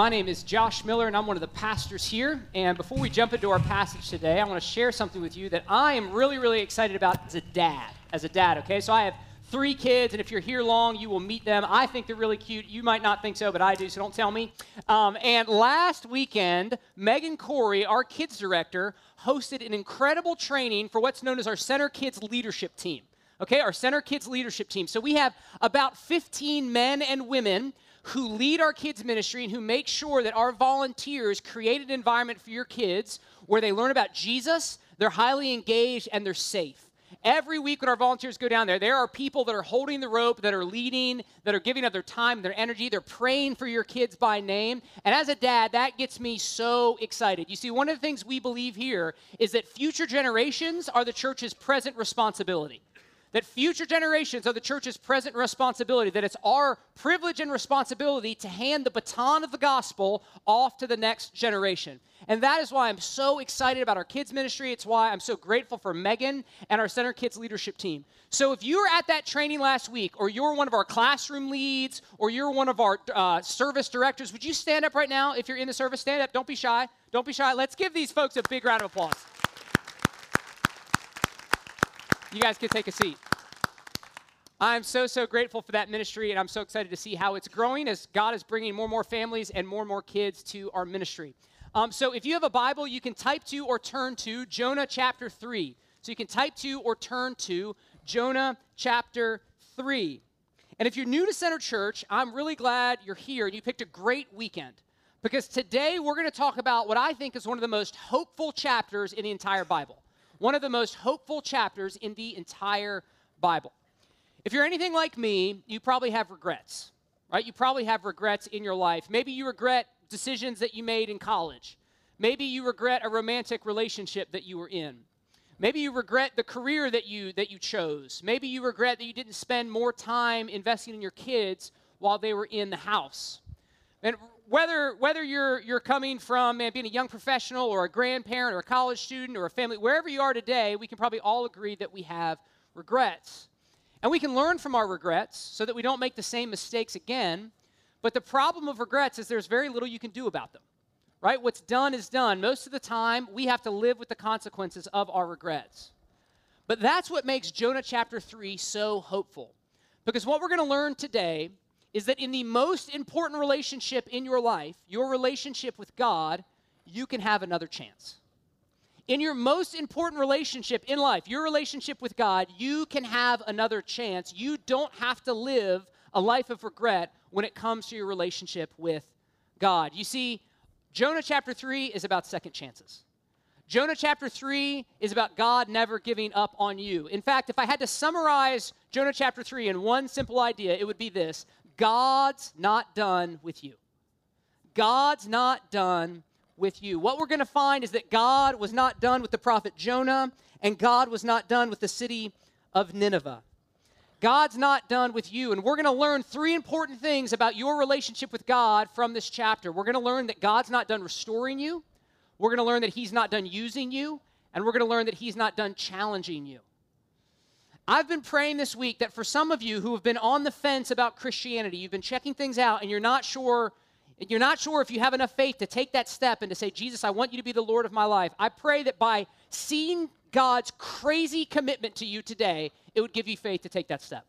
My name is Josh Miller, and I'm one of the pastors here. And before we jump into our passage today, I want to share something with you that I am really, really excited about as a dad. As a dad, okay? So I have three kids, and if you're here long, you will meet them. I think they're really cute. You might not think so, but I do, so don't tell me. Um, and last weekend, Megan Corey, our kids director, hosted an incredible training for what's known as our Center Kids Leadership Team. Okay, our Center Kids Leadership Team. So we have about 15 men and women who lead our kids' ministry and who make sure that our volunteers create an environment for your kids where they learn about Jesus, they're highly engaged, and they're safe. Every week when our volunteers go down there, there are people that are holding the rope, that are leading, that are giving of their time, their energy. They're praying for your kids by name. And as a dad, that gets me so excited. You see, one of the things we believe here is that future generations are the church's present responsibility that future generations are the church's present responsibility, that it's our privilege and responsibility to hand the baton of the gospel off to the next generation. And that is why I'm so excited about our kids' ministry. It's why I'm so grateful for Megan and our Center Kids leadership team. So if you were at that training last week, or you're one of our classroom leads, or you're one of our uh, service directors, would you stand up right now if you're in the service? Stand up. Don't be shy. Don't be shy. Let's give these folks a big round of applause. You guys can take a seat. I'm so, so grateful for that ministry, and I'm so excited to see how it's growing as God is bringing more and more families and more and more kids to our ministry. Um, so if you have a Bible, you can type to or turn to Jonah chapter 3. So you can type to or turn to Jonah chapter 3. And if you're new to Center Church, I'm really glad you're here and you picked a great weekend. Because today we're going to talk about what I think is one of the most hopeful chapters in the entire Bible one of the most hopeful chapters in the entire Bible. If you're anything like me, you probably have regrets, right? You probably have regrets in your life. Maybe you regret decisions that you made in college. Maybe you regret a romantic relationship that you were in. Maybe you regret the career that you that you chose. Maybe you regret that you didn't spend more time investing in your kids while they were in the house. And whether whether you're you're coming from man, being a young professional or a grandparent or a college student or a family, wherever you are today, we can probably all agree that we have regrets. And we can learn from our regrets so that we don't make the same mistakes again. But the problem of regrets is there's very little you can do about them. Right? What's done is done. Most of the time, we have to live with the consequences of our regrets. But that's what makes Jonah chapter 3 so hopeful. Because what we're going to learn today is that in the most important relationship in your life, your relationship with God, you can have another chance. In your most important relationship in life, your relationship with God, you can have another chance. You don't have to live a life of regret when it comes to your relationship with God. You see, Jonah chapter 3 is about second chances. Jonah chapter 3 is about God never giving up on you. In fact, if I had to summarize Jonah chapter 3 in one simple idea, it would be this God's not done with you. God's not done with you. What we're going to find is that God was not done with the prophet Jonah, and God was not done with the city of Nineveh. God's not done with you. And we're going to learn three important things about your relationship with God from this chapter. We're going to learn that God's not done restoring you, we're going to learn that He's not done using you, and we're going to learn that He's not done challenging you. I've been praying this week that for some of you who have been on the fence about Christianity, you've been checking things out and you're not sure you're not sure if you have enough faith to take that step and to say, Jesus, I want you to be the Lord of my life. I pray that by seeing God's crazy commitment to you today, it would give you faith to take that step.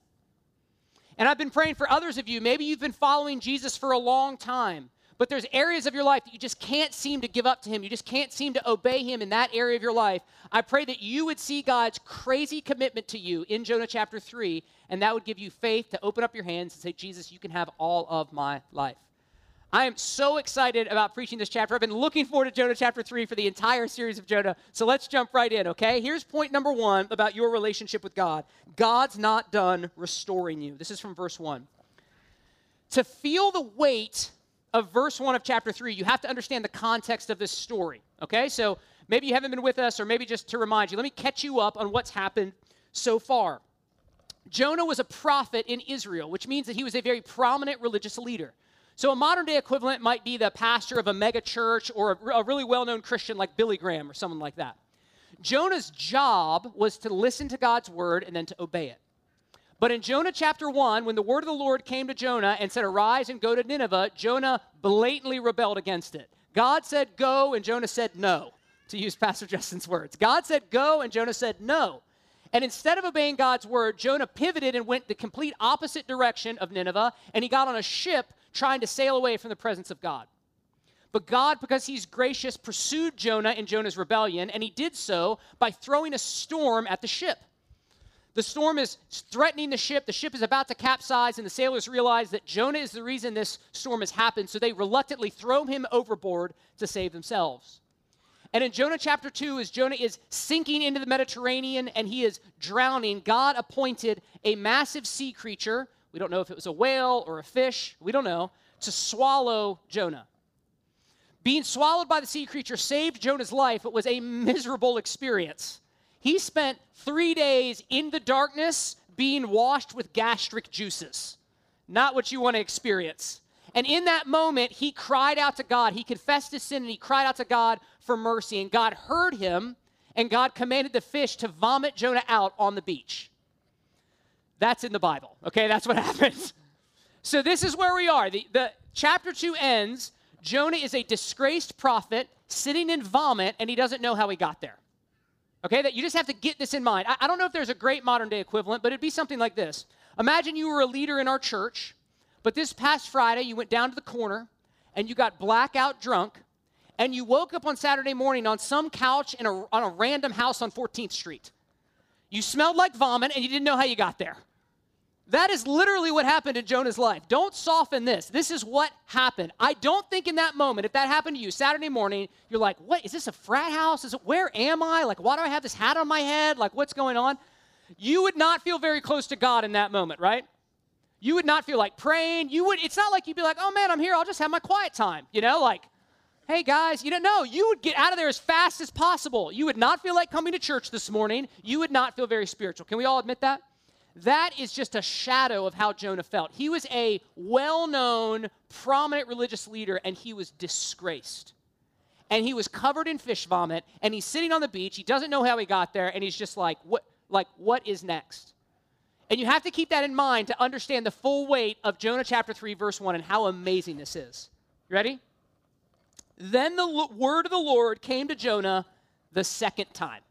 And I've been praying for others of you. Maybe you've been following Jesus for a long time but there's areas of your life that you just can't seem to give up to Him. You just can't seem to obey Him in that area of your life. I pray that you would see God's crazy commitment to you in Jonah chapter 3, and that would give you faith to open up your hands and say, Jesus, you can have all of my life. I am so excited about preaching this chapter. I've been looking forward to Jonah chapter 3 for the entire series of Jonah. So let's jump right in, okay? Here's point number one about your relationship with God God's not done restoring you. This is from verse 1. To feel the weight of verse 1 of chapter 3, you have to understand the context of this story. Okay? So maybe you haven't been with us, or maybe just to remind you, let me catch you up on what's happened so far. Jonah was a prophet in Israel, which means that he was a very prominent religious leader. So a modern day equivalent might be the pastor of a mega church or a, a really well known Christian like Billy Graham or someone like that. Jonah's job was to listen to God's word and then to obey it. But in Jonah chapter 1, when the word of the Lord came to Jonah and said, Arise and go to Nineveh, Jonah blatantly rebelled against it. God said, Go, and Jonah said, No, to use Pastor Justin's words. God said, Go, and Jonah said, No. And instead of obeying God's word, Jonah pivoted and went the complete opposite direction of Nineveh, and he got on a ship trying to sail away from the presence of God. But God, because he's gracious, pursued Jonah in Jonah's rebellion, and he did so by throwing a storm at the ship. The storm is threatening the ship. The ship is about to capsize, and the sailors realize that Jonah is the reason this storm has happened, so they reluctantly throw him overboard to save themselves. And in Jonah chapter 2, as Jonah is sinking into the Mediterranean and he is drowning, God appointed a massive sea creature. We don't know if it was a whale or a fish, we don't know, to swallow Jonah. Being swallowed by the sea creature saved Jonah's life. It was a miserable experience. He spent three days in the darkness being washed with gastric juices. Not what you want to experience. And in that moment, he cried out to God. He confessed his sin and he cried out to God for mercy. And God heard him, and God commanded the fish to vomit Jonah out on the beach. That's in the Bible, okay? That's what happens. So this is where we are. The, the chapter 2 ends. Jonah is a disgraced prophet sitting in vomit, and he doesn't know how he got there. Okay, that you just have to get this in mind. I, I don't know if there's a great modern day equivalent, but it'd be something like this. Imagine you were a leader in our church, but this past Friday you went down to the corner and you got blackout drunk, and you woke up on Saturday morning on some couch in a, on a random house on 14th Street. You smelled like vomit and you didn't know how you got there. That is literally what happened in Jonah's life. Don't soften this. This is what happened. I don't think in that moment, if that happened to you Saturday morning, you're like, what? Is this a frat house? Is it, where am I? Like, why do I have this hat on my head? Like, what's going on? You would not feel very close to God in that moment, right? You would not feel like praying. You would, it's not like you'd be like, oh man, I'm here. I'll just have my quiet time. You know, like, hey guys, you don't know. You would get out of there as fast as possible. You would not feel like coming to church this morning. You would not feel very spiritual. Can we all admit that? That is just a shadow of how Jonah felt. He was a well known, prominent religious leader, and he was disgraced. And he was covered in fish vomit, and he's sitting on the beach. He doesn't know how he got there, and he's just like, what, like, what is next? And you have to keep that in mind to understand the full weight of Jonah chapter 3, verse 1, and how amazing this is. You ready? Then the word of the Lord came to Jonah the second time.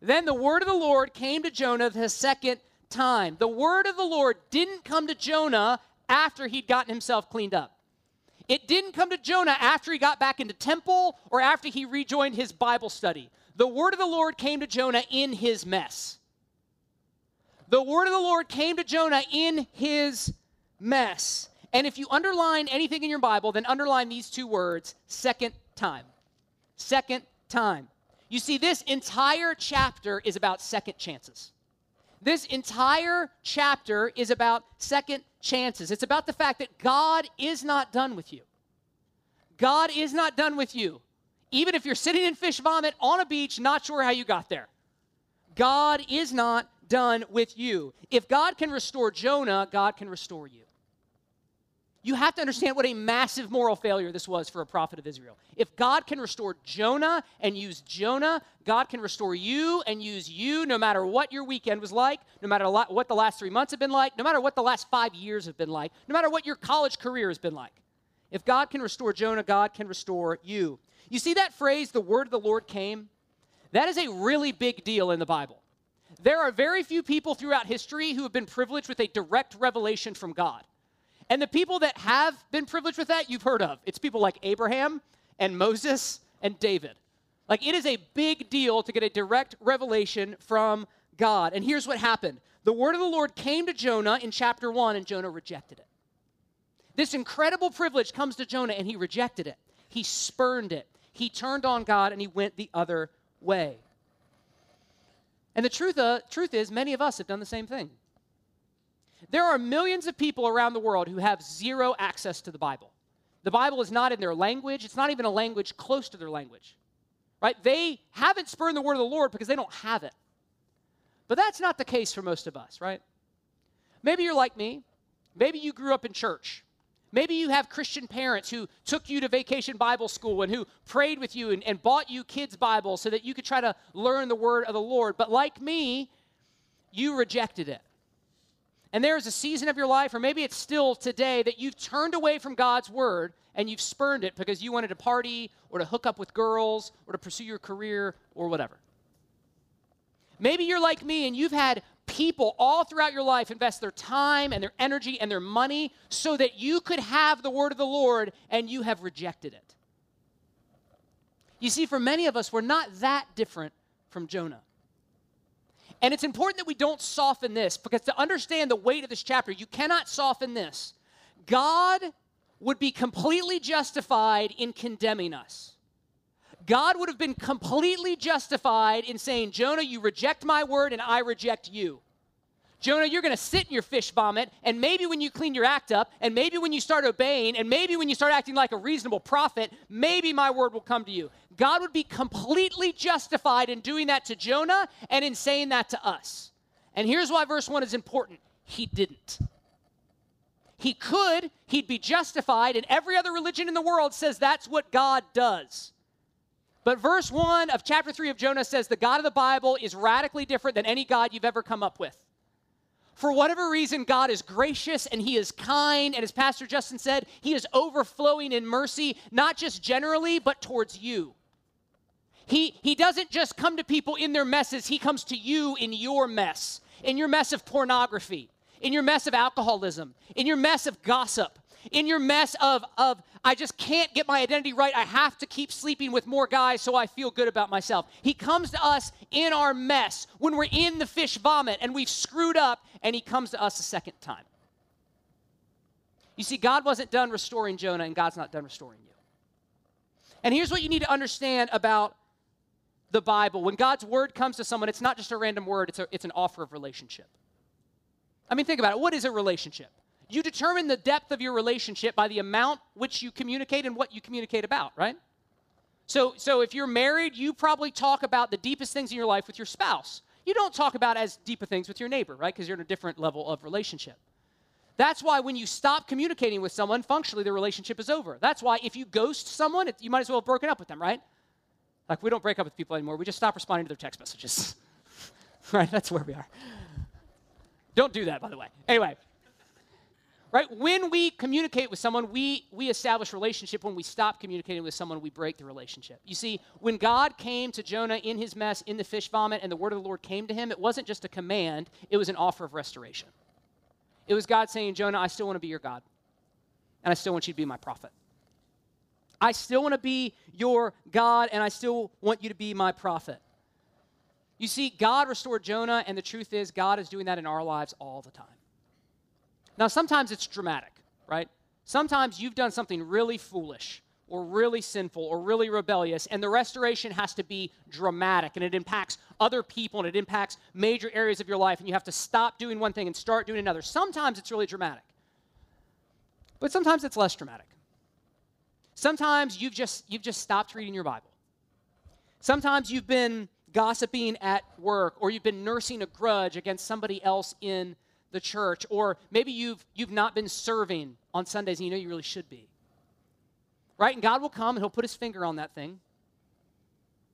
Then the word of the Lord came to Jonah the second time. The word of the Lord didn't come to Jonah after he'd gotten himself cleaned up. It didn't come to Jonah after he got back into temple or after he rejoined his Bible study. The word of the Lord came to Jonah in his mess. The word of the Lord came to Jonah in his mess. And if you underline anything in your Bible, then underline these two words second time. Second time. You see, this entire chapter is about second chances. This entire chapter is about second chances. It's about the fact that God is not done with you. God is not done with you. Even if you're sitting in fish vomit on a beach, not sure how you got there. God is not done with you. If God can restore Jonah, God can restore you. You have to understand what a massive moral failure this was for a prophet of Israel. If God can restore Jonah and use Jonah, God can restore you and use you no matter what your weekend was like, no matter what the last three months have been like, no matter what the last five years have been like, no matter what your college career has been like. If God can restore Jonah, God can restore you. You see that phrase, the word of the Lord came? That is a really big deal in the Bible. There are very few people throughout history who have been privileged with a direct revelation from God. And the people that have been privileged with that, you've heard of. It's people like Abraham and Moses and David. Like it is a big deal to get a direct revelation from God. And here's what happened the word of the Lord came to Jonah in chapter 1, and Jonah rejected it. This incredible privilege comes to Jonah, and he rejected it. He spurned it. He turned on God, and he went the other way. And the truth, uh, truth is, many of us have done the same thing. There are millions of people around the world who have zero access to the Bible. The Bible is not in their language, it's not even a language close to their language. Right? They haven't spurned the word of the Lord because they don't have it. But that's not the case for most of us, right? Maybe you're like me. Maybe you grew up in church. Maybe you have Christian parents who took you to vacation Bible school and who prayed with you and, and bought you kids' Bibles so that you could try to learn the word of the Lord. But like me, you rejected it. And there is a season of your life, or maybe it's still today, that you've turned away from God's word and you've spurned it because you wanted to party or to hook up with girls or to pursue your career or whatever. Maybe you're like me and you've had people all throughout your life invest their time and their energy and their money so that you could have the word of the Lord and you have rejected it. You see, for many of us, we're not that different from Jonah. And it's important that we don't soften this because to understand the weight of this chapter, you cannot soften this. God would be completely justified in condemning us. God would have been completely justified in saying, Jonah, you reject my word and I reject you. Jonah, you're going to sit in your fish vomit, and maybe when you clean your act up, and maybe when you start obeying, and maybe when you start acting like a reasonable prophet, maybe my word will come to you. God would be completely justified in doing that to Jonah and in saying that to us. And here's why verse 1 is important He didn't. He could, he'd be justified, and every other religion in the world says that's what God does. But verse 1 of chapter 3 of Jonah says the God of the Bible is radically different than any God you've ever come up with. For whatever reason, God is gracious and He is kind. And as Pastor Justin said, He is overflowing in mercy, not just generally, but towards you. He, he doesn't just come to people in their messes, He comes to you in your mess, in your mess of pornography, in your mess of alcoholism, in your mess of gossip, in your mess of, of I just can't get my identity right. I have to keep sleeping with more guys so I feel good about myself. He comes to us in our mess when we're in the fish vomit and we've screwed up, and He comes to us a second time. You see, God wasn't done restoring Jonah, and God's not done restoring you. And here's what you need to understand about the Bible. When God's word comes to someone, it's not just a random word, it's, a, it's an offer of relationship. I mean, think about it. What is a relationship? You determine the depth of your relationship by the amount which you communicate and what you communicate about, right? So, so if you're married, you probably talk about the deepest things in your life with your spouse. You don't talk about as deep of things with your neighbor, right? Because you're in a different level of relationship. That's why when you stop communicating with someone, functionally the relationship is over. That's why if you ghost someone, it, you might as well have broken up with them, right? Like we don't break up with people anymore. We just stop responding to their text messages. right? That's where we are. Don't do that, by the way. Anyway, right? When we communicate with someone, we, we establish relationship. When we stop communicating with someone, we break the relationship. You see, when God came to Jonah in his mess, in the fish vomit, and the word of the Lord came to him, it wasn't just a command, it was an offer of restoration. It was God saying, Jonah, I still want to be your God, and I still want you to be my prophet. I still want to be your God, and I still want you to be my prophet. You see, God restored Jonah, and the truth is, God is doing that in our lives all the time. Now, sometimes it's dramatic, right? Sometimes you've done something really foolish or really sinful or really rebellious, and the restoration has to be dramatic and it impacts other people and it impacts major areas of your life, and you have to stop doing one thing and start doing another. Sometimes it's really dramatic, but sometimes it's less dramatic. Sometimes you've just, you've just stopped reading your Bible. Sometimes you've been gossiping at work or you've been nursing a grudge against somebody else in the church, or maybe you've, you've not been serving on Sundays and you know you really should be. Right? And God will come and He'll put His finger on that thing,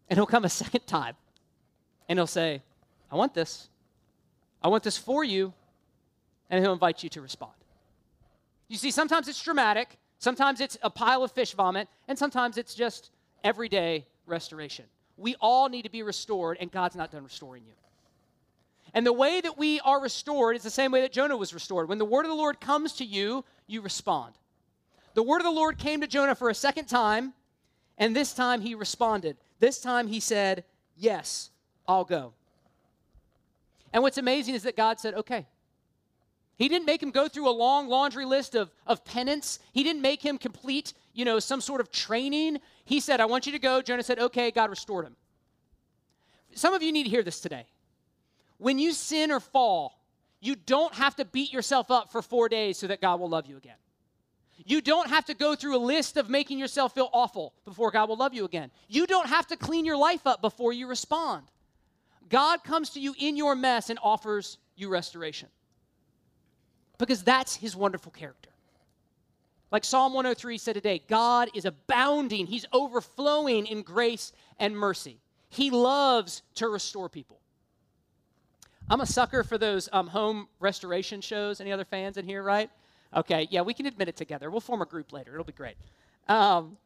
and He'll come a second time, and He'll say, I want this. I want this for you, and He'll invite you to respond. You see, sometimes it's dramatic, sometimes it's a pile of fish vomit, and sometimes it's just everyday restoration. We all need to be restored, and God's not done restoring you. And the way that we are restored is the same way that Jonah was restored. When the word of the Lord comes to you, you respond. The word of the Lord came to Jonah for a second time, and this time he responded. This time he said, Yes, I'll go. And what's amazing is that God said, Okay. He didn't make him go through a long laundry list of, of penance. He didn't make him complete, you know, some sort of training. He said, I want you to go. Jonah said, Okay, God restored him. Some of you need to hear this today. When you sin or fall, you don't have to beat yourself up for four days so that God will love you again. You don't have to go through a list of making yourself feel awful before God will love you again. You don't have to clean your life up before you respond. God comes to you in your mess and offers you restoration. Because that's his wonderful character. Like Psalm 103 said today, God is abounding, he's overflowing in grace and mercy. He loves to restore people. I'm a sucker for those um, home restoration shows. Any other fans in here, right? Okay, yeah, we can admit it together. We'll form a group later. It'll be great. Um,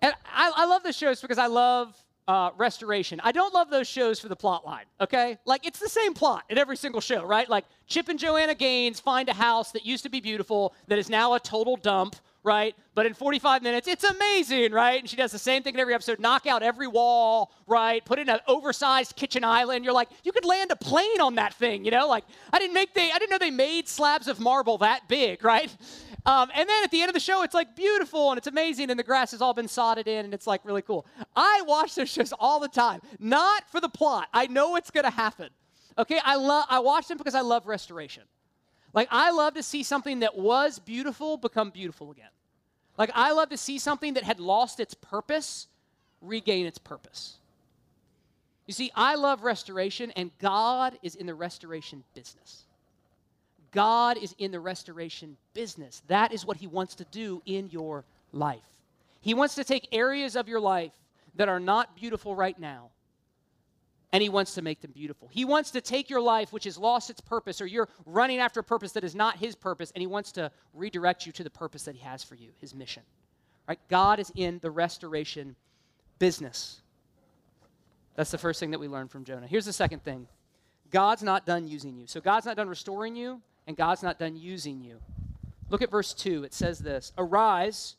and I, I love those shows because I love uh, restoration. I don't love those shows for the plot line, okay? Like, it's the same plot in every single show, right? Like, Chip and Joanna Gaines find a house that used to be beautiful that is now a total dump, right? But in 45 minutes, it's amazing, right? And she does the same thing in every episode knock out every wall, right? Put in an oversized kitchen island. You're like, you could land a plane on that thing, you know? Like, I didn't make they, I didn't know they made slabs of marble that big, right? Um, and then at the end of the show, it's like beautiful and it's amazing, and the grass has all been sodded in, and it's like really cool. I watch those shows all the time, not for the plot. I know it's going to happen. Okay, I love. I watch them because I love restoration. Like I love to see something that was beautiful become beautiful again. Like I love to see something that had lost its purpose regain its purpose. You see, I love restoration, and God is in the restoration business. God is in the restoration business. That is what He wants to do in your life. He wants to take areas of your life that are not beautiful right now, and He wants to make them beautiful. He wants to take your life, which has lost its purpose, or you're running after a purpose that is not His purpose, and He wants to redirect you to the purpose that He has for you, His mission. Right? God is in the restoration business. That's the first thing that we learn from Jonah. Here's the second thing God's not done using you. So God's not done restoring you, and God's not done using you. Look at verse 2. It says this Arise,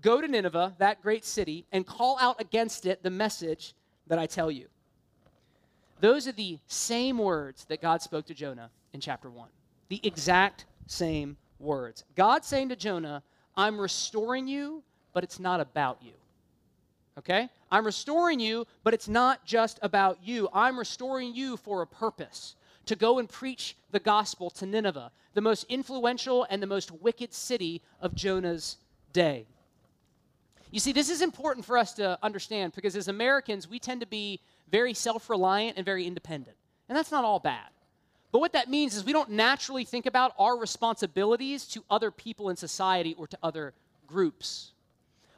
go to Nineveh, that great city, and call out against it the message that I tell you. Those are the same words that God spoke to Jonah in chapter 1. The exact same words. God saying to Jonah, I'm restoring you, but it's not about you. Okay? I'm restoring you, but it's not just about you. I'm restoring you for a purpose to go and preach the gospel to Nineveh, the most influential and the most wicked city of Jonah's day. You see, this is important for us to understand because as Americans, we tend to be very self reliant and very independent. And that's not all bad. But what that means is we don't naturally think about our responsibilities to other people in society or to other groups.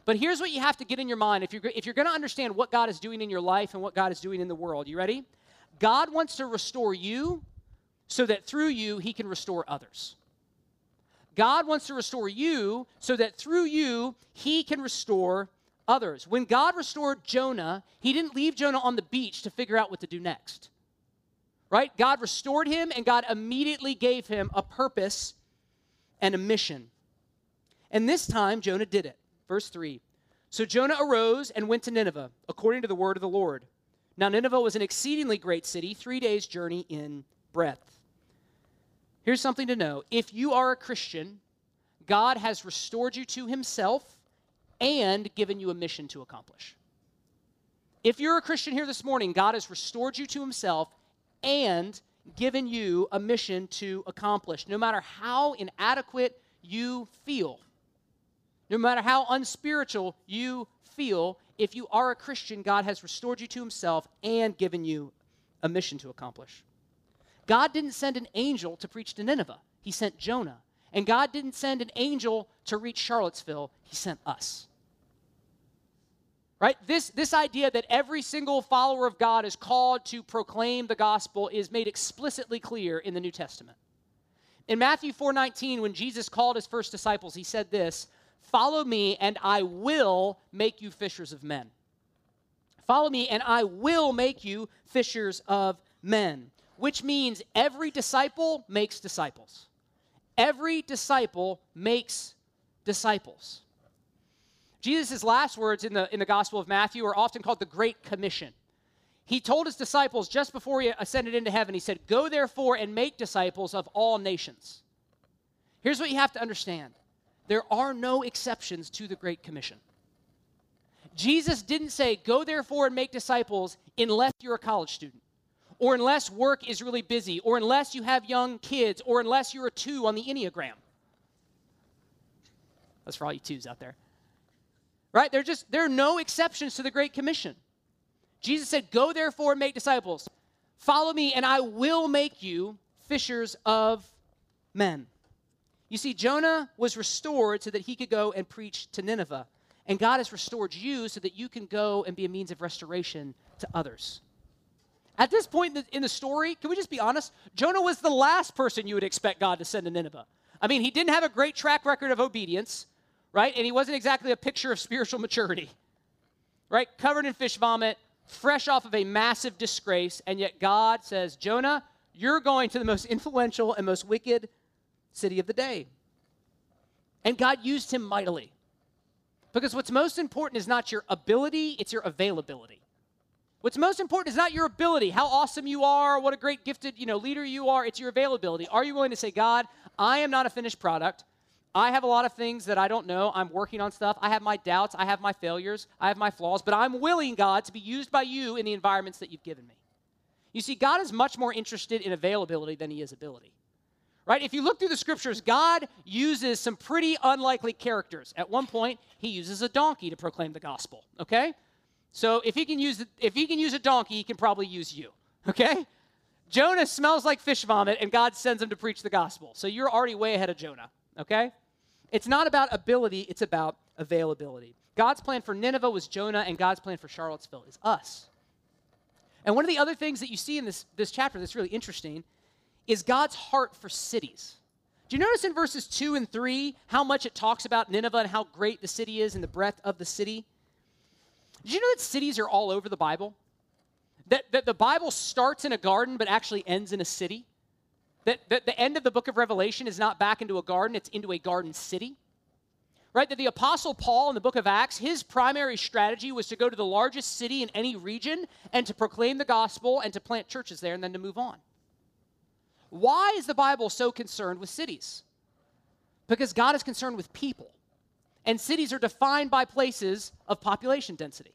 But here's what you have to get in your mind if you're, if you're going to understand what God is doing in your life and what God is doing in the world. You ready? God wants to restore you so that through you, he can restore others. God wants to restore you so that through you, he can restore others. When God restored Jonah, he didn't leave Jonah on the beach to figure out what to do next. Right? God restored him and God immediately gave him a purpose and a mission. And this time, Jonah did it. Verse 3 So Jonah arose and went to Nineveh, according to the word of the Lord. Now, Nineveh was an exceedingly great city, three days' journey in breadth. Here's something to know if you are a Christian, God has restored you to himself and given you a mission to accomplish. If you're a Christian here this morning, God has restored you to himself and given you a mission to accomplish. No matter how inadequate you feel, no matter how unspiritual you feel, if you are a Christian, God has restored you to himself and given you a mission to accomplish. God didn't send an angel to preach to Nineveh, he sent Jonah. And God didn't send an angel to reach Charlottesville, he sent us. Right? This, this idea that every single follower of God is called to proclaim the gospel is made explicitly clear in the New Testament. In Matthew 4:19 when Jesus called his first disciples, he said this, Follow me, and I will make you fishers of men. Follow me, and I will make you fishers of men. Which means every disciple makes disciples. Every disciple makes disciples. Jesus' last words in the, in the Gospel of Matthew are often called the Great Commission. He told his disciples just before he ascended into heaven, he said, Go therefore and make disciples of all nations. Here's what you have to understand there are no exceptions to the Great Commission. Jesus didn't say, Go therefore and make disciples unless you're a college student, or unless work is really busy, or unless you have young kids, or unless you're a two on the Enneagram. That's for all you twos out there. Right? There just there are no exceptions to the Great Commission. Jesus said, Go therefore and make disciples. Follow me, and I will make you fishers of men. You see, Jonah was restored so that he could go and preach to Nineveh. And God has restored you so that you can go and be a means of restoration to others. At this point in the, story, can we just be honest? Jonah was the last person you would expect God to send to Nineveh. I mean, he didn't have a great track record of obedience, right? And he wasn't exactly a picture of spiritual maturity, right? Covered in fish vomit, fresh off of a massive disgrace, and yet God says, Jonah, you're going to the most influential and most wicked city of the day. And God used him mightily. Because what's most important is not your ability, it's your availability. What's most important is not your ability, how awesome you are, what a great gifted, you know, leader you are, it's your availability. Are you willing to say, God, I am not a finished product. I have a lot of things that I don't know. I'm working on stuff. I have my doubts. I have my failures. I have my flaws. But I'm willing, God, to be used by you in the environments that you've given me. You see, God is much more interested in availability than he is ability. Right? If you look through the scriptures, God uses some pretty unlikely characters. At one point, he uses a donkey to proclaim the gospel. Okay? So if he can use if he can use a donkey, he can probably use you. Okay? Jonah smells like fish vomit, and God sends him to preach the gospel. So you're already way ahead of Jonah. Okay? It's not about ability, it's about availability. God's plan for Nineveh was Jonah, and God's plan for Charlottesville is us. And one of the other things that you see in this, this chapter that's really interesting is God's heart for cities. Do you notice in verses 2 and 3 how much it talks about Nineveh and how great the city is and the breadth of the city? Did you know that cities are all over the Bible? That, that the Bible starts in a garden but actually ends in a city? That, that the end of the book of Revelation is not back into a garden, it's into a garden city. Right? That the Apostle Paul in the book of Acts, his primary strategy was to go to the largest city in any region and to proclaim the gospel and to plant churches there and then to move on. Why is the Bible so concerned with cities? Because God is concerned with people. And cities are defined by places of population density.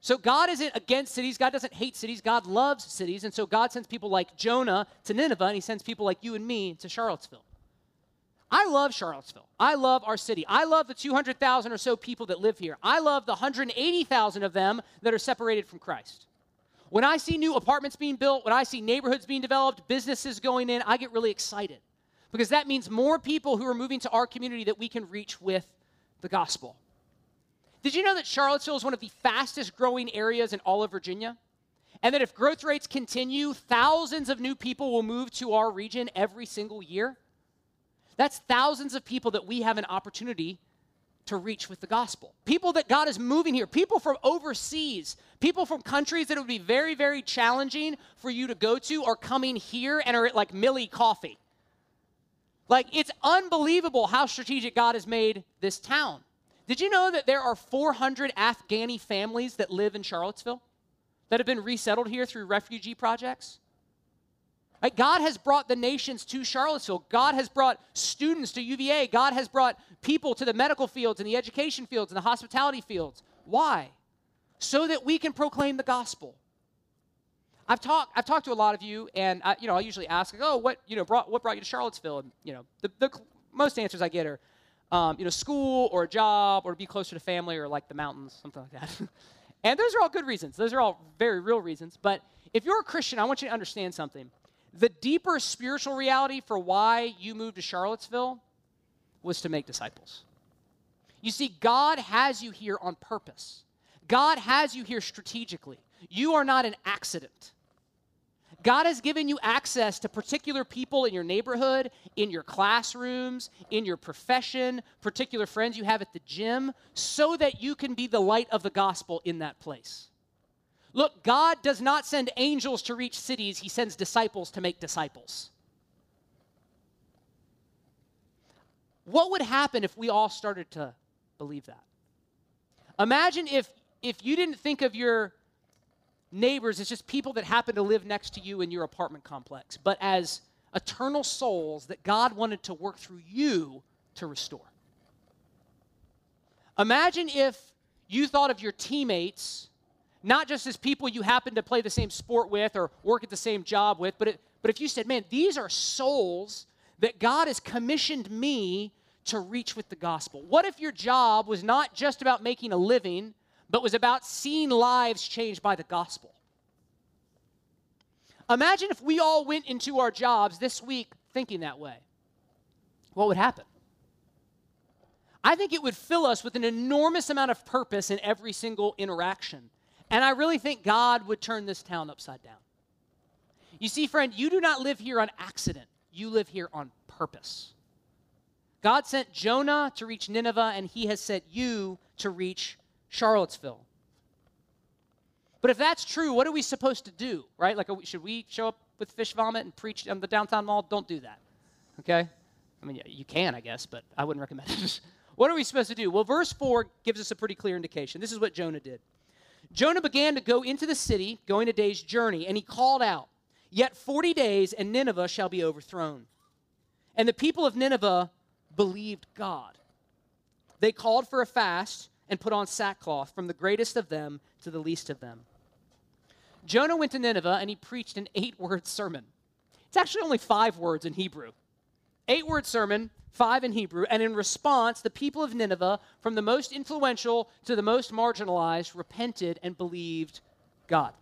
So God isn't against cities. God doesn't hate cities. God loves cities. And so God sends people like Jonah to Nineveh, and he sends people like you and me to Charlottesville. I love Charlottesville. I love our city. I love the 200,000 or so people that live here. I love the 180,000 of them that are separated from Christ. When I see new apartments being built, when I see neighborhoods being developed, businesses going in, I get really excited because that means more people who are moving to our community that we can reach with the gospel. Did you know that Charlottesville is one of the fastest growing areas in all of Virginia? And that if growth rates continue, thousands of new people will move to our region every single year? That's thousands of people that we have an opportunity to reach with the gospel. People that God is moving here, people from overseas, people from countries that it would be very, very challenging for you to go to are coming here and are at like Millie Coffee. Like, it's unbelievable how strategic God has made this town. Did you know that there are 400 Afghani families that live in Charlottesville that have been resettled here through refugee projects? Right? God has brought the nations to Charlottesville. God has brought students to UVA. God has brought people to the medical fields and the education fields and the hospitality fields. Why? So that we can proclaim the gospel. I've talked I've talked to a lot of you, and I, you know I usually ask, like, oh, what you know brought what brought you to Charlottesville? And you know the, the most answers I get are, um, you know, school or a job or to be closer to family or like the mountains, something like that. and those are all good reasons. Those are all very real reasons. But if you're a Christian, I want you to understand something. The deeper spiritual reality for why you moved to Charlottesville was to make disciples. You see, God has you here on purpose. God has you here strategically. You are not an accident. God has given you access to particular people in your neighborhood, in your classrooms, in your profession, particular friends you have at the gym, so that you can be the light of the gospel in that place. Look, God does not send angels to reach cities, He sends disciples to make disciples. What would happen if we all started to believe that? Imagine if, if you didn't think of your neighbors as just people that happen to live next to you in your apartment complex, but as eternal souls that God wanted to work through you to restore. Imagine if you thought of your teammates not just as people you happen to play the same sport with or work at the same job with, but, it, but if you said, man, these are souls that God has commissioned me to reach with the gospel. What if your job was not just about making a living, but was about seeing lives changed by the gospel. Imagine if we all went into our jobs this week thinking that way. What would happen? I think it would fill us with an enormous amount of purpose in every single interaction. And I really think God would turn this town upside down. You see, friend, you do not live here on accident, you live here on purpose. God sent Jonah to reach Nineveh, and he has sent you to reach Charlottesville. But if that's true, what are we supposed to do, right? Like, should we show up with fish vomit and preach on the downtown mall? Don't do that, okay? I mean, you can, I guess, but I wouldn't recommend it. what are we supposed to do? Well, verse 4 gives us a pretty clear indication. This is what Jonah did. Jonah began to go into the city, going a day's journey, and he called out, Yet 40 days, and Nineveh shall be overthrown. And the people of Nineveh believed God. They called for a fast and put on sackcloth, from the greatest of them to the least of them. Jonah went to Nineveh and he preached an eight word sermon. It's actually only five words in Hebrew. Eight word sermon, five in Hebrew, and in response, the people of Nineveh, from the most influential to the most marginalized, repented and believed God.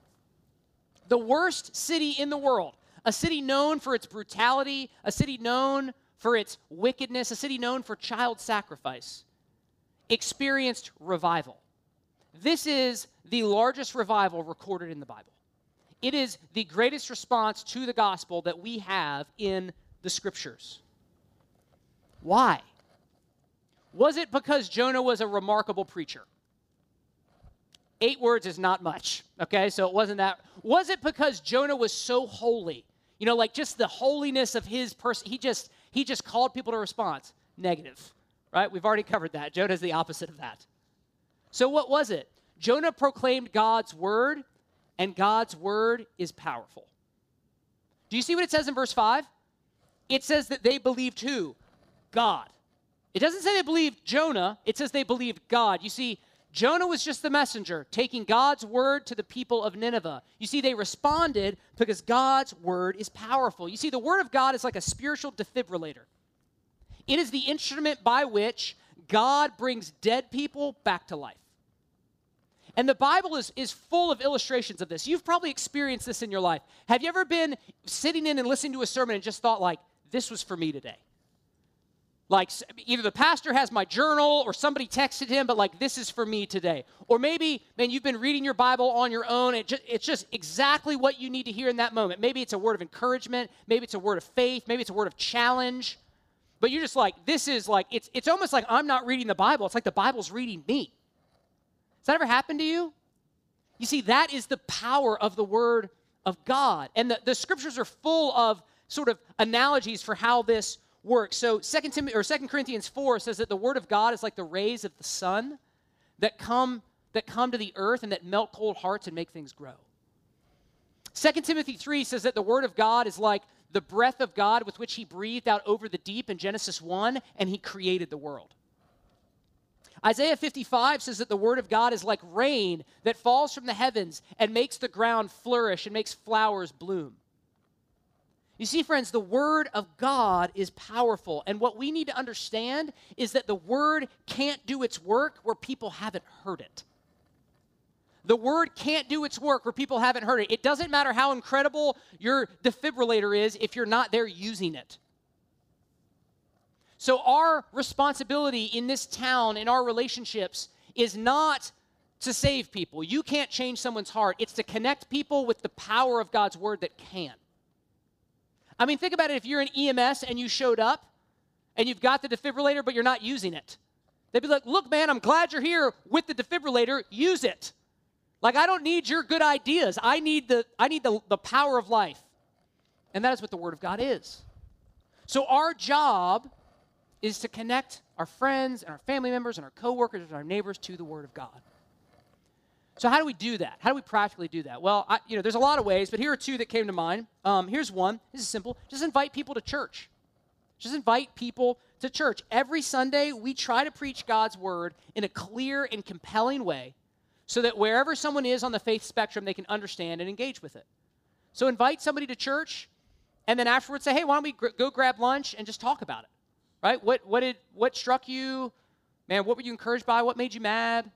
The worst city in the world, a city known for its brutality, a city known for its wickedness, a city known for child sacrifice, experienced revival. This is the largest revival recorded in the Bible. It is the greatest response to the gospel that we have in the scriptures. Why? Was it because Jonah was a remarkable preacher? Eight words is not much, okay? So it wasn't that. Was it because Jonah was so holy? You know, like just the holiness of his person. He just he just called people to response. Negative, right? We've already covered that. Jonah is the opposite of that. So what was it? Jonah proclaimed God's word, and God's word is powerful. Do you see what it says in verse 5? It says that they believed who? God. It doesn't say they believed Jonah, it says they believed God. You see, Jonah was just the messenger, taking God's word to the people of Nineveh. You see, they responded because God's word is powerful. You see, the word of God is like a spiritual defibrillator, it is the instrument by which God brings dead people back to life. And the Bible is, is full of illustrations of this. You've probably experienced this in your life. Have you ever been sitting in and listening to a sermon and just thought, like, this was for me today? Like, either the pastor has my journal or somebody texted him, but like, this is for me today. Or maybe, man, you've been reading your Bible on your own. It just, it's just exactly what you need to hear in that moment. Maybe it's a word of encouragement. Maybe it's a word of faith. Maybe it's a word of challenge. But you're just like, this is like, it's, it's almost like I'm not reading the Bible. It's like the Bible's reading me. Has that ever happened to you? You see, that is the power of the Word of God. And the, the scriptures are full of sort of analogies for how this works. So Second Timothy or Second Corinthians 4 says that the Word of God is like the rays of the sun that come that come to the earth and that melt cold hearts and make things grow. 2 Timothy 3 says that the Word of God is like the breath of God with which He breathed out over the deep in Genesis 1, and He created the world. Isaiah 55 says that the word of God is like rain that falls from the heavens and makes the ground flourish and makes flowers bloom. You see, friends, the word of God is powerful. And what we need to understand is that the word can't do its work where people haven't heard it. The word can't do its work where people haven't heard it. It doesn't matter how incredible your defibrillator is if you're not there using it. So, our responsibility in this town, in our relationships, is not to save people. You can't change someone's heart. It's to connect people with the power of God's word that can. I mean, think about it if you're in EMS and you showed up and you've got the defibrillator, but you're not using it. They'd be like, look, man, I'm glad you're here with the defibrillator. Use it. Like, I don't need your good ideas. I need the, I need the, the power of life. And that is what the Word of God is. So, our job is to connect our friends and our family members and our coworkers and our neighbors to the Word of God. So how do we do that? How do we practically do that? Well, I, you know, there's a lot of ways, but here are two that came to mind. Um, here's one. This is simple. Just invite people to church. Just invite people to church. Every Sunday, we try to preach God's word in a clear and compelling way so that wherever someone is on the faith spectrum, they can understand and engage with it. So invite somebody to church, and then afterwards say, hey, why don't we gr- go grab lunch and just talk about it? right? What, what, did, what struck you? Man, what were you encouraged by? What made you mad?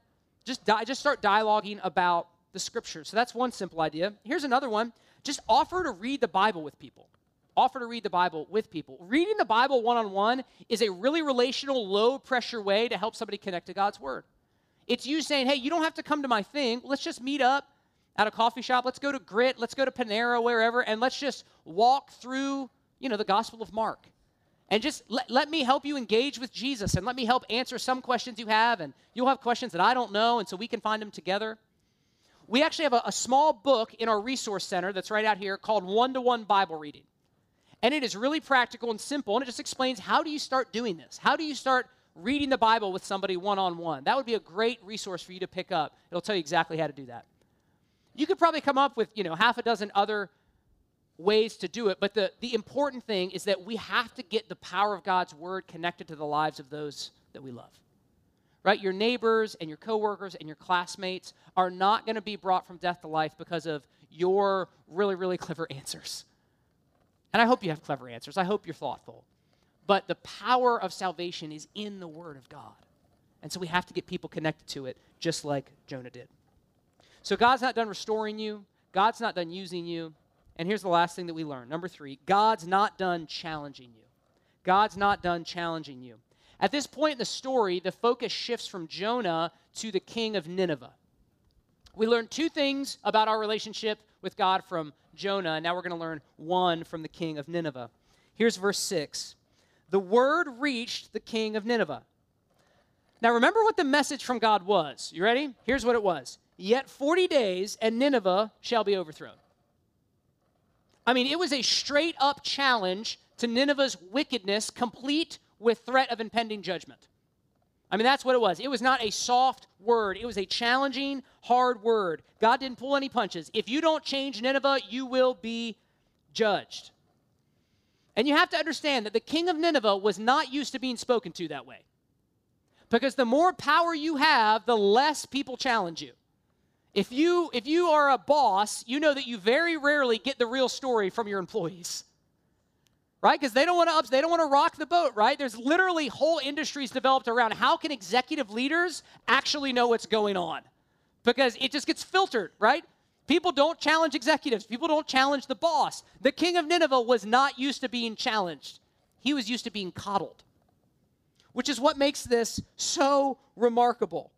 Just, di- just start dialoguing about the scriptures. So that's one simple idea. Here's another one just offer to read the Bible with people. Offer to read the Bible with people. Reading the Bible one on one is a really relational, low pressure way to help somebody connect to God's Word. It's you saying, hey, you don't have to come to my thing. Let's just meet up at a coffee shop. Let's go to Grit. Let's go to Panera, wherever, and let's just walk through, you know, the Gospel of Mark. And just let, let me help you engage with Jesus and let me help answer some questions you have. And you'll have questions that I don't know, and so we can find them together. We actually have a, a small book in our resource center that's right out here called One to One Bible Reading. And it is really practical and simple, and it just explains how do you start doing this? How do you start reading the Bible with somebody one on one? That would be a great resource for you to pick up. It'll tell you exactly how to do that. You could probably come up with, you know, half a dozen other ways to do it, but the, the important thing is that we have to get the power of God's word connected to the lives of those that we love. Right? Your neighbors and your coworkers and your classmates are not going to be brought from death to life because of your really, really clever answers. And I hope you have clever answers. I hope you're thoughtful. But the power of salvation is in the Word of God. And so we have to get people connected to it, just like Jonah did. So God's not done restoring you, God's not done using you. And here's the last thing that we learn. Number three, God's not done challenging you. God's not done challenging you. At this point in the story, the focus shifts from Jonah to the king of Nineveh. We learn two things about our relationship with God from Jonah, and now we're going to learn one from the king of Nineveh. Here's verse 6 The word reached the king of Nineveh. Now, remember what the message from God was. You ready? Here's what it was Yet 40 days, and Nineveh shall be overthrown. I mean, it was a straight up challenge to Nineveh's wickedness, complete with threat of impending judgment. I mean, that's what it was. It was not a soft word, it was a challenging, hard word. God didn't pull any punches. If you don't change Nineveh, you will be judged. And you have to understand that the king of Nineveh was not used to being spoken to that way. Because the more power you have, the less people challenge you. If you if you are a boss, you know that you very rarely get the real story from your employees right? Because they don't want to they don't want to rock the boat, right? There's literally whole industries developed around how can executive leaders actually know what's going on? Because it just gets filtered, right? People don't challenge executives. People don't challenge the boss. The king of Nineveh was not used to being challenged. He was used to being coddled. Which is what makes this so remarkable.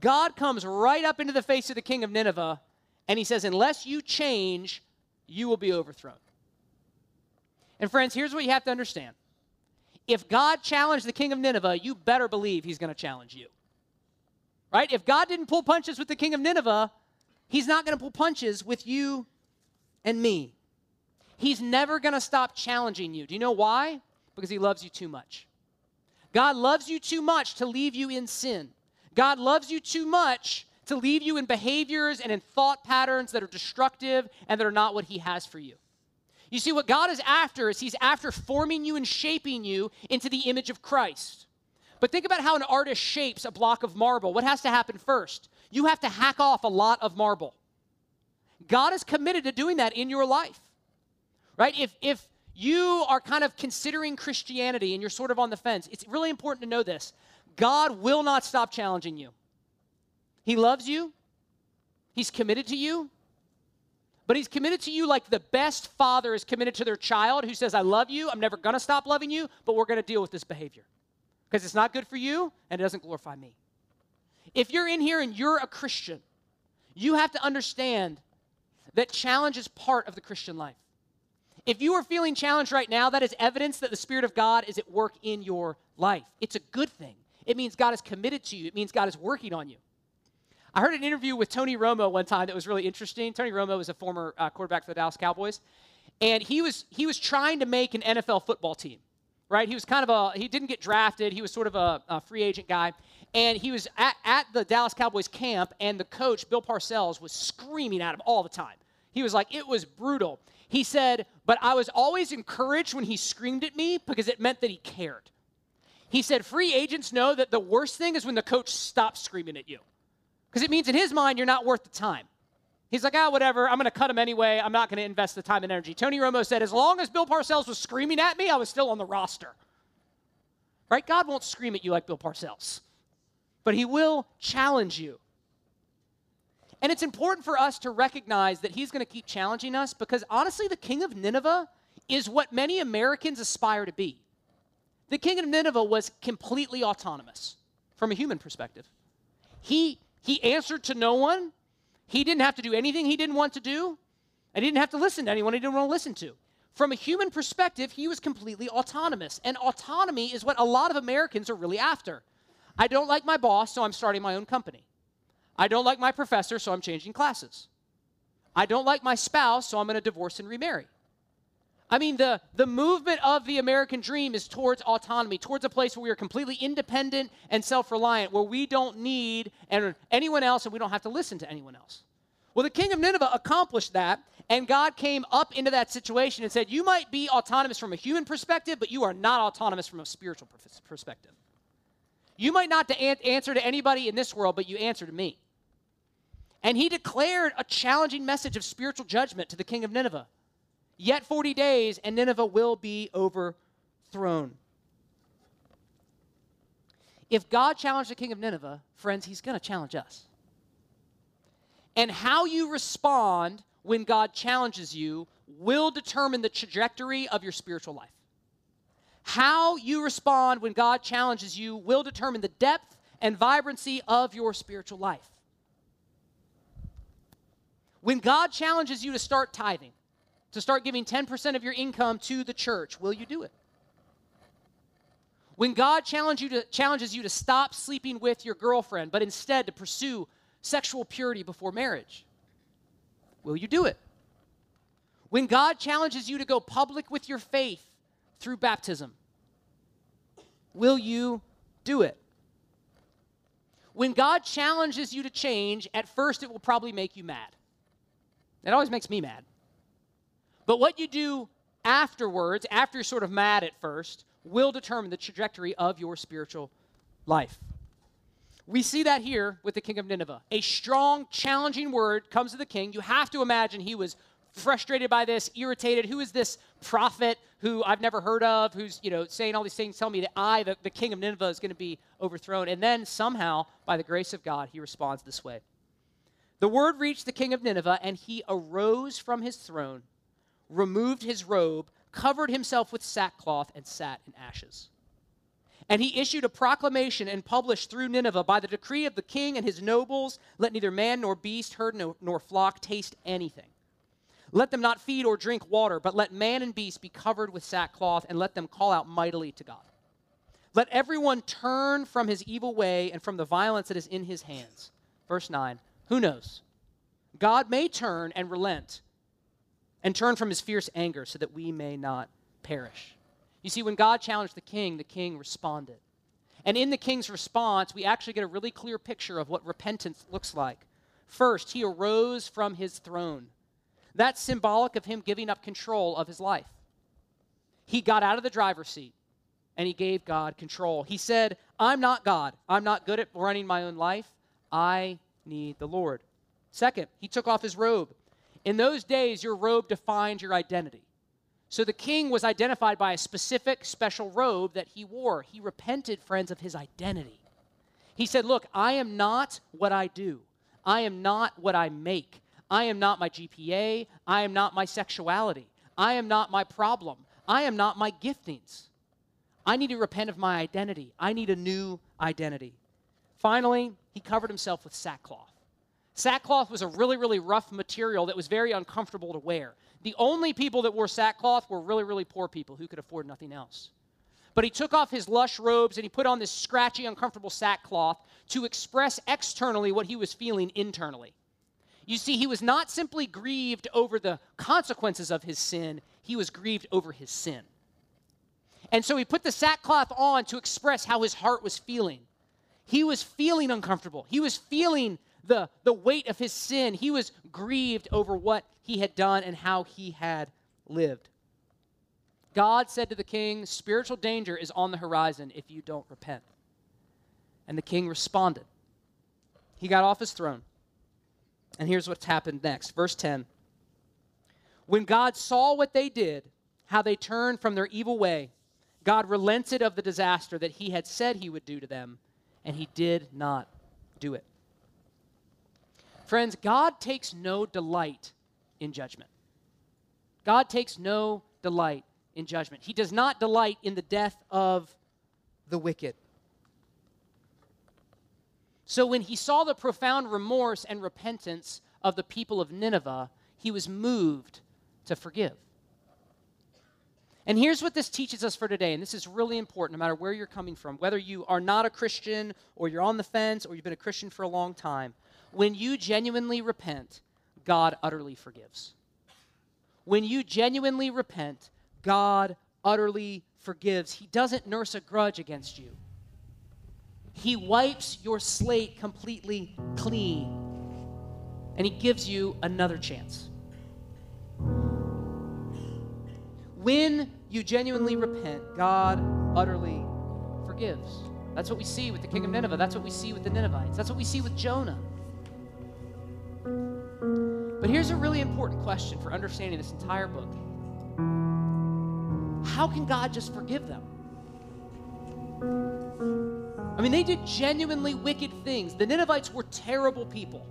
God comes right up into the face of the king of Nineveh and he says, Unless you change, you will be overthrown. And friends, here's what you have to understand. If God challenged the king of Nineveh, you better believe he's going to challenge you. Right? If God didn't pull punches with the king of Nineveh, he's not going to pull punches with you and me. He's never going to stop challenging you. Do you know why? Because he loves you too much. God loves you too much to leave you in sin. God loves you too much to leave you in behaviors and in thought patterns that are destructive and that are not what he has for you. You see, what God is after is He's after forming you and shaping you into the image of Christ. But think about how an artist shapes a block of marble. What has to happen first? You have to hack off a lot of marble. God is committed to doing that in your life. Right? If if you are kind of considering Christianity and you're sort of on the fence, it's really important to know this. God will not stop challenging you. He loves you. He's committed to you. But he's committed to you like the best father is committed to their child who says, I love you, I'm never going to stop loving you, but we're going to deal with this behavior because it's not good for you and it doesn't glorify me. If you're in here and you're a Christian, you have to understand that challenge is part of the Christian life. If you are feeling challenged right now, that is evidence that the Spirit of God is at work in your life. It's a good thing. It means God is committed to you, it means God is working on you. I heard an interview with Tony Romo one time that was really interesting. Tony Romo was a former uh, quarterback for the Dallas Cowboys, and he was he was trying to make an NFL football team, right? He was kind of a he didn't get drafted. He was sort of a, a free agent guy, and he was at, at the Dallas Cowboys camp, and the coach Bill Parcells was screaming at him all the time. He was like, it was brutal. He said, but I was always encouraged when he screamed at me because it meant that he cared. He said, free agents know that the worst thing is when the coach stops screaming at you. Because it means in his mind, you're not worth the time. He's like, ah, whatever, I'm going to cut him anyway. I'm not going to invest the time and energy. Tony Romo said, as long as Bill Parcells was screaming at me, I was still on the roster. Right? God won't scream at you like Bill Parcells, but he will challenge you. And it's important for us to recognize that he's going to keep challenging us because honestly, the king of Nineveh is what many Americans aspire to be. The king of Nineveh was completely autonomous from a human perspective. He, he answered to no one. He didn't have to do anything he didn't want to do. And he didn't have to listen to anyone he didn't want to listen to. From a human perspective, he was completely autonomous. And autonomy is what a lot of Americans are really after. I don't like my boss, so I'm starting my own company. I don't like my professor, so I'm changing classes. I don't like my spouse, so I'm going to divorce and remarry. I mean, the, the movement of the American dream is towards autonomy, towards a place where we are completely independent and self reliant, where we don't need anyone else and we don't have to listen to anyone else. Well, the king of Nineveh accomplished that, and God came up into that situation and said, You might be autonomous from a human perspective, but you are not autonomous from a spiritual perspective. You might not answer to anybody in this world, but you answer to me. And he declared a challenging message of spiritual judgment to the king of Nineveh. Yet 40 days, and Nineveh will be overthrown. If God challenged the king of Nineveh, friends, he's going to challenge us. And how you respond when God challenges you will determine the trajectory of your spiritual life. How you respond when God challenges you will determine the depth and vibrancy of your spiritual life. When God challenges you to start tithing, to start giving 10% of your income to the church, will you do it? When God challenge you to, challenges you to stop sleeping with your girlfriend, but instead to pursue sexual purity before marriage, will you do it? When God challenges you to go public with your faith through baptism, will you do it? When God challenges you to change, at first it will probably make you mad. It always makes me mad. But what you do afterwards, after you're sort of mad at first, will determine the trajectory of your spiritual life. We see that here with the king of Nineveh. A strong, challenging word comes to the king. You have to imagine he was frustrated by this, irritated. Who is this prophet who I've never heard of, who's, you know, saying all these things, telling me that I, the, the king of Nineveh, is going to be overthrown. And then somehow, by the grace of God, he responds this way. The word reached the king of Nineveh, and he arose from his throne removed his robe, covered himself with sackcloth, and sat in ashes. And he issued a proclamation and published through Nineveh by the decree of the king and his nobles let neither man nor beast, herd nor, nor flock taste anything. Let them not feed or drink water, but let man and beast be covered with sackcloth, and let them call out mightily to God. Let everyone turn from his evil way and from the violence that is in his hands. Verse 9 Who knows? God may turn and relent and turn from his fierce anger so that we may not perish. You see, when God challenged the king, the king responded. And in the king's response, we actually get a really clear picture of what repentance looks like. First, he arose from his throne. That's symbolic of him giving up control of his life. He got out of the driver's seat and he gave God control. He said, I'm not God. I'm not good at running my own life. I need the Lord. Second, he took off his robe. In those days, your robe defined your identity. So the king was identified by a specific special robe that he wore. He repented, friends, of his identity. He said, Look, I am not what I do, I am not what I make. I am not my GPA. I am not my sexuality. I am not my problem. I am not my giftings. I need to repent of my identity. I need a new identity. Finally, he covered himself with sackcloth. Sackcloth was a really, really rough material that was very uncomfortable to wear. The only people that wore sackcloth were really, really poor people who could afford nothing else. But he took off his lush robes and he put on this scratchy, uncomfortable sackcloth to express externally what he was feeling internally. You see, he was not simply grieved over the consequences of his sin, he was grieved over his sin. And so he put the sackcloth on to express how his heart was feeling. He was feeling uncomfortable. He was feeling the, the weight of his sin. He was grieved over what he had done and how he had lived. God said to the king, Spiritual danger is on the horizon if you don't repent. And the king responded. He got off his throne. And here's what's happened next. Verse 10 When God saw what they did, how they turned from their evil way, God relented of the disaster that he had said he would do to them, and he did not do it. Friends, God takes no delight in judgment. God takes no delight in judgment. He does not delight in the death of the wicked. So when he saw the profound remorse and repentance of the people of Nineveh, he was moved to forgive. And here's what this teaches us for today, and this is really important no matter where you're coming from, whether you are not a Christian or you're on the fence or you've been a Christian for a long time. When you genuinely repent, God utterly forgives. When you genuinely repent, God utterly forgives. He doesn't nurse a grudge against you. He wipes your slate completely clean, and He gives you another chance. When you genuinely repent, God utterly forgives. That's what we see with the king of Nineveh. That's what we see with the Ninevites. That's what we see with Jonah. But here's a really important question for understanding this entire book How can God just forgive them? I mean, they did genuinely wicked things. The Ninevites were terrible people.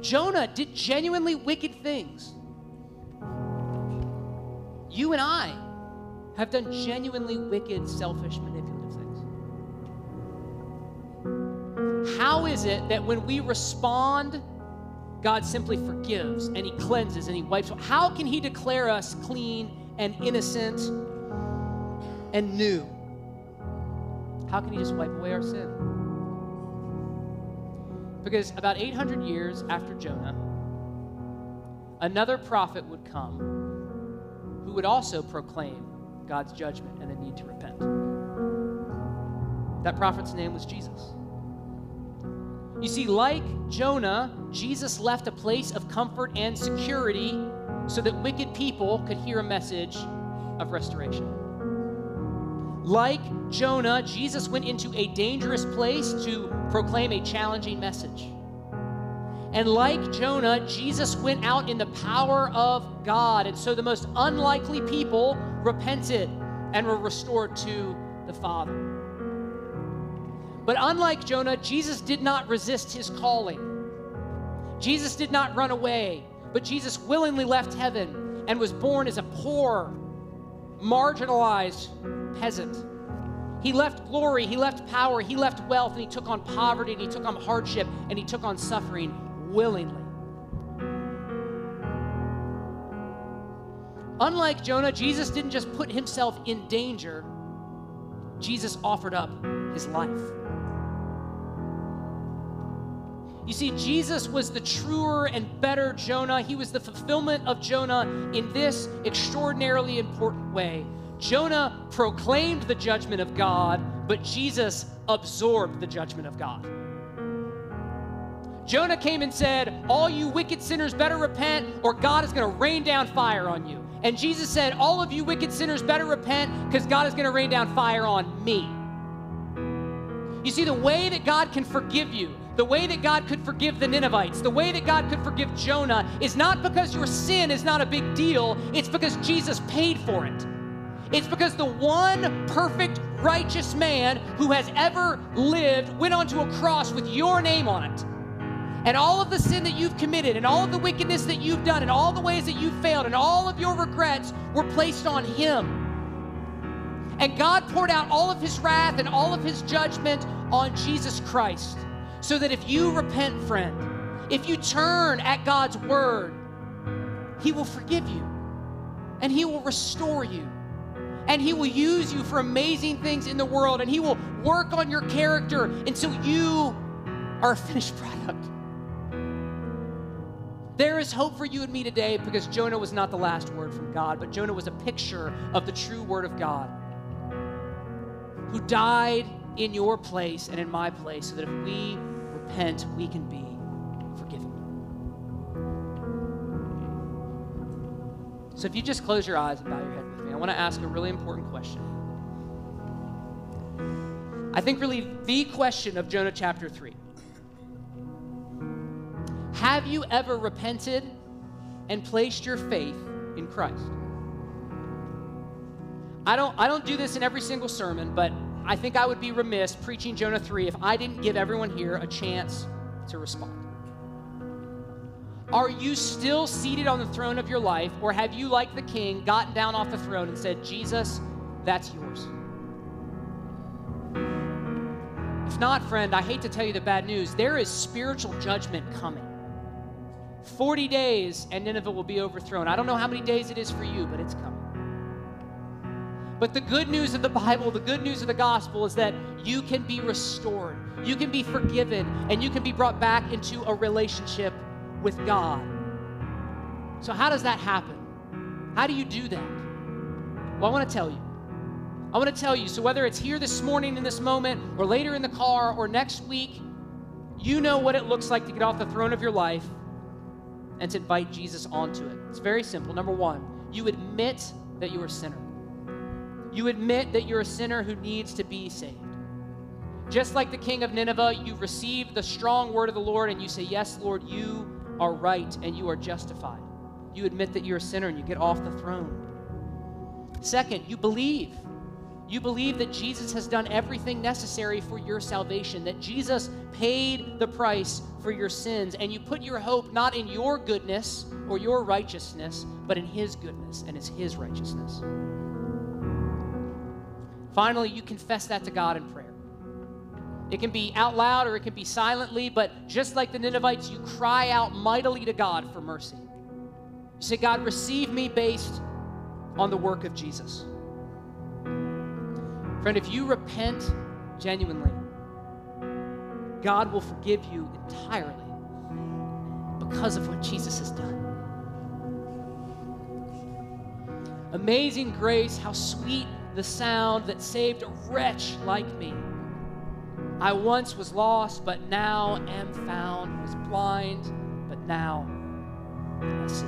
Jonah did genuinely wicked things. You and I have done genuinely wicked, selfish, manipulative things. How is it that when we respond, God simply forgives and He cleanses and He wipes? How can He declare us clean and innocent and new? How can He just wipe away our sin? Because about 800 years after Jonah, another prophet would come who would also proclaim God's judgment and the need to repent. That prophet's name was Jesus. You see, like Jonah, Jesus left a place of comfort and security so that wicked people could hear a message of restoration. Like Jonah, Jesus went into a dangerous place to proclaim a challenging message. And like Jonah, Jesus went out in the power of God. And so the most unlikely people repented and were restored to the Father. But unlike Jonah, Jesus did not resist his calling. Jesus did not run away, but Jesus willingly left heaven and was born as a poor, marginalized peasant. He left glory, he left power, he left wealth, and he took on poverty, and he took on hardship, and he took on suffering willingly. Unlike Jonah, Jesus didn't just put himself in danger, Jesus offered up his life. You see, Jesus was the truer and better Jonah. He was the fulfillment of Jonah in this extraordinarily important way. Jonah proclaimed the judgment of God, but Jesus absorbed the judgment of God. Jonah came and said, All you wicked sinners better repent, or God is going to rain down fire on you. And Jesus said, All of you wicked sinners better repent, because God is going to rain down fire on me. You see, the way that God can forgive you, the way that God could forgive the Ninevites, the way that God could forgive Jonah is not because your sin is not a big deal, it's because Jesus paid for it. It's because the one perfect, righteous man who has ever lived went onto a cross with your name on it and all of the sin that you've committed, and all of the wickedness that you've done, and all the ways that you've failed, and all of your regrets were placed on Him. And God poured out all of His wrath and all of His judgment on Jesus Christ. So that if you repent, friend, if you turn at God's word, He will forgive you and He will restore you and He will use you for amazing things in the world and He will work on your character until you are a finished product. There is hope for you and me today because Jonah was not the last word from God, but Jonah was a picture of the true word of God who died in your place and in my place so that if we repent, we can be forgiven. So if you just close your eyes and bow your head I want to ask a really important question. I think really the question of Jonah chapter 3. Have you ever repented and placed your faith in Christ? I don't, I don't do this in every single sermon, but I think I would be remiss preaching Jonah 3 if I didn't give everyone here a chance to respond. Are you still seated on the throne of your life, or have you, like the king, gotten down off the throne and said, Jesus, that's yours? If not, friend, I hate to tell you the bad news. There is spiritual judgment coming. 40 days and Nineveh will be overthrown. I don't know how many days it is for you, but it's coming. But the good news of the Bible, the good news of the gospel is that you can be restored, you can be forgiven, and you can be brought back into a relationship with God. So, how does that happen? How do you do that? Well, I want to tell you. I want to tell you. So, whether it's here this morning in this moment, or later in the car, or next week, you know what it looks like to get off the throne of your life and to invite Jesus onto it. It's very simple. Number one, you admit that you're a sinner. You admit that you're a sinner who needs to be saved. Just like the king of Nineveh, you receive the strong word of the Lord and you say, Yes, Lord, you are right and you are justified. You admit that you're a sinner and you get off the throne. Second, you believe. You believe that Jesus has done everything necessary for your salvation, that Jesus paid the price for your sins, and you put your hope not in your goodness or your righteousness, but in His goodness and it's His righteousness. Finally, you confess that to God in prayer. It can be out loud or it can be silently, but just like the Ninevites, you cry out mightily to God for mercy. You say, God, receive me based on the work of Jesus. Friend, if you repent genuinely, God will forgive you entirely because of what Jesus has done. Amazing grace, how sweet the sound that saved a wretch like me. I once was lost, but now am found, was blind, but now I see.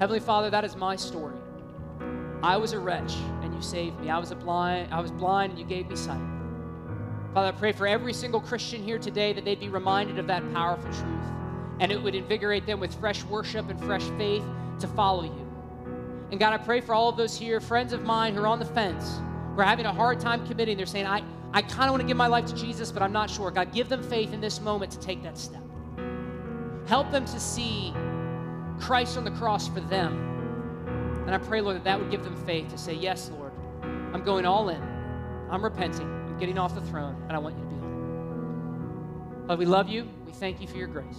Heavenly Father, that is my story. I was a wretch and you saved me. I was a blind, I was blind and you gave me sight. Father, I pray for every single Christian here today that they'd be reminded of that powerful truth and it would invigorate them with fresh worship and fresh faith to follow you. And God, I pray for all of those here, friends of mine who are on the fence, who are having a hard time committing. They're saying, I, I kind of want to give my life to Jesus, but I'm not sure. God, give them faith in this moment to take that step. Help them to see Christ on the cross for them. And I pray, Lord, that that would give them faith to say, Yes, Lord, I'm going all in. I'm repenting. I'm getting off the throne, and I want you to be on. Lord, we love you. We thank you for your grace.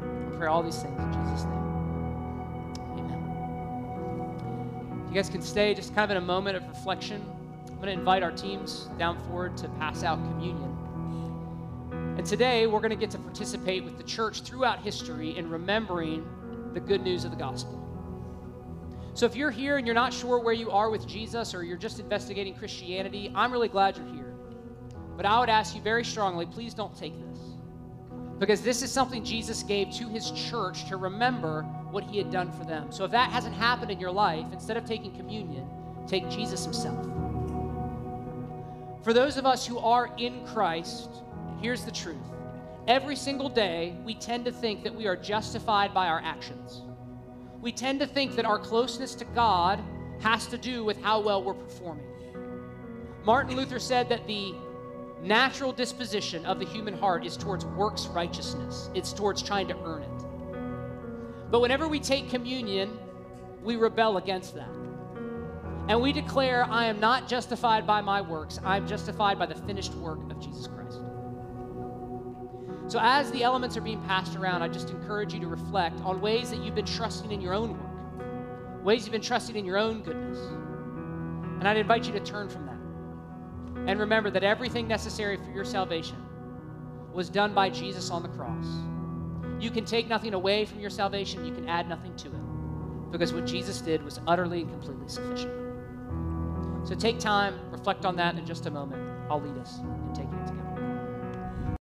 I pray all these things in Jesus' name. Amen. You guys can stay just kind of in a moment of reflection, I'm going to invite our teams down forward to pass out communion. And today we're going to get to participate with the church throughout history in remembering the good news of the gospel. So if you're here and you're not sure where you are with Jesus or you're just investigating Christianity, I'm really glad you're here. But I would ask you very strongly please don't take this. Because this is something Jesus gave to his church to remember what he had done for them. So if that hasn't happened in your life, instead of taking communion, take Jesus himself. For those of us who are in Christ, here's the truth. Every single day, we tend to think that we are justified by our actions. We tend to think that our closeness to God has to do with how well we're performing. Martin Luther said that the natural disposition of the human heart is towards works righteousness, it's towards trying to earn it. But whenever we take communion, we rebel against that. And we declare, I am not justified by my works, I am justified by the finished work of Jesus Christ. So, as the elements are being passed around, I just encourage you to reflect on ways that you've been trusting in your own work, ways you've been trusting in your own goodness. And I'd invite you to turn from that. And remember that everything necessary for your salvation was done by Jesus on the cross. You can take nothing away from your salvation, you can add nothing to it. Because what Jesus did was utterly and completely sufficient. So take time, reflect on that in just a moment. I'll lead us and take